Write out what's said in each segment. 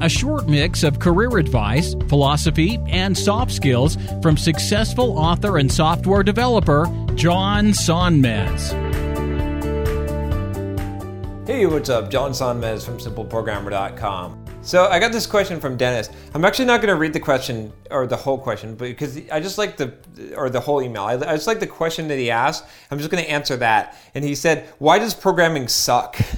a short mix of career advice, philosophy, and soft skills from successful author and software developer John Sonmez. Hey, what's up? John Sonmez from SimpleProgrammer.com. So I got this question from Dennis. I'm actually not going to read the question or the whole question, because I just like the or the whole email. I, I just like the question that he asked. I'm just going to answer that. And he said, "Why does programming suck?"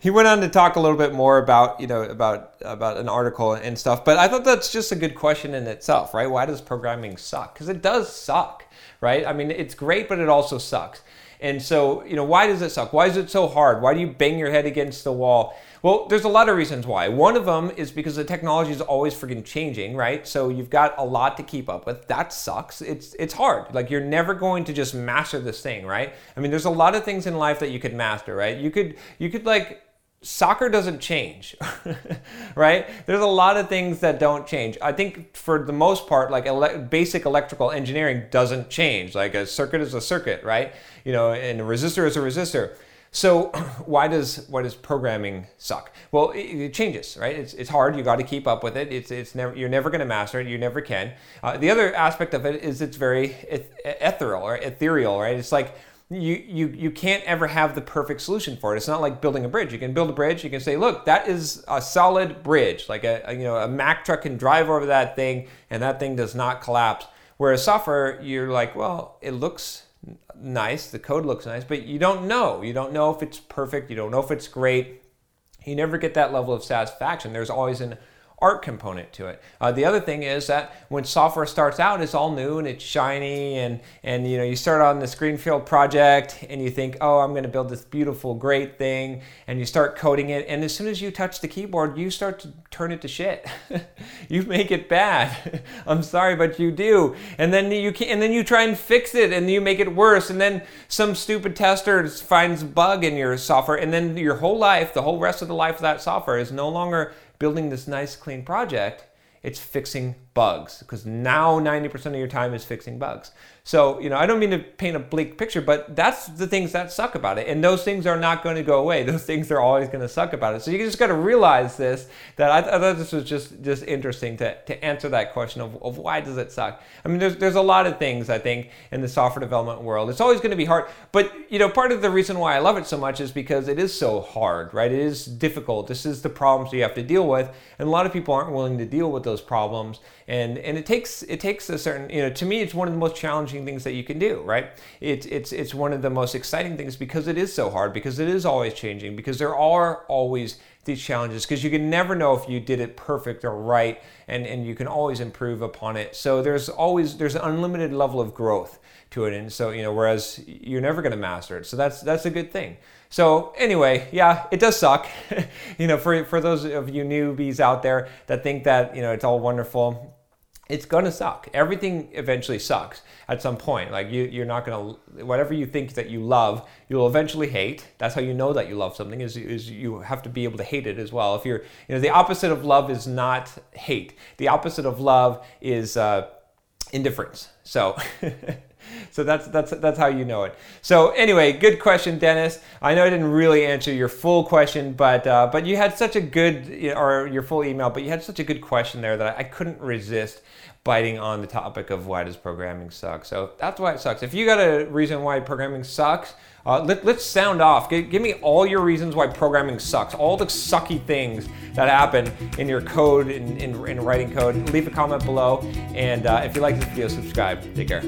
he went on to talk a little bit more about you know about about an article and stuff. But I thought that's just a good question in itself, right? Why does programming suck? Because it does suck, right? I mean, it's great, but it also sucks. And so, you know, why does it suck? Why is it so hard? Why do you bang your head against the wall? Well, there's a lot of reasons why. One of them is because the technology is always freaking changing, right? So you've got a lot to keep up with. That sucks. It's it's hard. Like you're never going to just master this thing, right? I mean, there's a lot of things in life that you could master, right? You could you could like soccer doesn't change, right? There's a lot of things that don't change. I think for the most part, like ele- basic electrical engineering doesn't change. Like a circuit is a circuit, right? You know, and a resistor is a resistor. So why does why does programming suck? Well, it, it changes, right? It's, it's hard. You got to keep up with it. It's it's never you're never going to master it. You never can. Uh, the other aspect of it is it's very eth- ethereal or ethereal, right? It's like you, you you can't ever have the perfect solution for it. It's not like building a bridge. You can build a bridge. You can say, look, that is a solid bridge. Like a, a you know a Mack truck can drive over that thing and that thing does not collapse. Whereas software, you're like, well, it looks nice, the code looks nice, but you don't know. You don't know if it's perfect. You don't know if it's great. You never get that level of satisfaction. There's always an art component to it. Uh, the other thing is that when software starts out, it's all new and it's shiny, and and you know you start on this greenfield project and you think, oh, I'm going to build this beautiful, great thing, and you start coding it, and as soon as you touch the keyboard, you start to turn it to shit. you make it bad. I'm sorry, but you do, and then you can, and then you try and fix it, and you make it worse, and then some stupid tester finds bug in your software, and then your whole life, the whole rest of the life of that software is no longer building this nice clean project it's fixing bugs because now 90% of your time is fixing bugs. So you know i don't mean to paint a bleak picture but that's the things that suck about it and those things are not going to go away. Those things are always going to suck about it. So you just got to realize this that I, I, thought this was just just interesting to, to answer that question of, of why does it suck? I mean there's, there's a lot of things i think in the software development world. It's always going to be hard but you know part of the reason why i love it so much is because it is so hard right? It is difficult. This is the problems you have to deal with and a lot of people aren't willing to deal with those problems and and it takes it takes a certain you know to me it's one of the most challenging things that you can do right? It's it's it's one of the most exciting things because it is so hard because it is always changing because there are always these challenges because you can never know if you did it perfect or right and and you can always improve upon it. So there's always there's an unlimited level of growth to it. And so you know whereas you're never going to master it. So that's that's a good thing so anyway yeah it does suck you know for for those of you newbies out there that think that you know it's all wonderful it's gonna suck. Everything eventually sucks at some point. Like you, you're not gonna whatever you think that you love, you'll eventually hate. That's how you know that you love something is is you have to be able to hate it as well. If you're, you know, the opposite of love is not hate. The opposite of love is uh, indifference. So. so that's that's that's how you know it. So anyway, good question, Dennis. I know I didn't really answer your full question, but uh, but you had such a good or your full email, but you had such a good question there that I couldn't resist biting on the topic of why does programming suck. So that's why it sucks. If you got a reason why programming sucks, uh, let, us sound off. Give, give, me all your reasons why programming sucks, all the sucky things that happen in your code, in, in, in writing code. Leave a comment below. And uh, if you like this video, subscribe. Take care.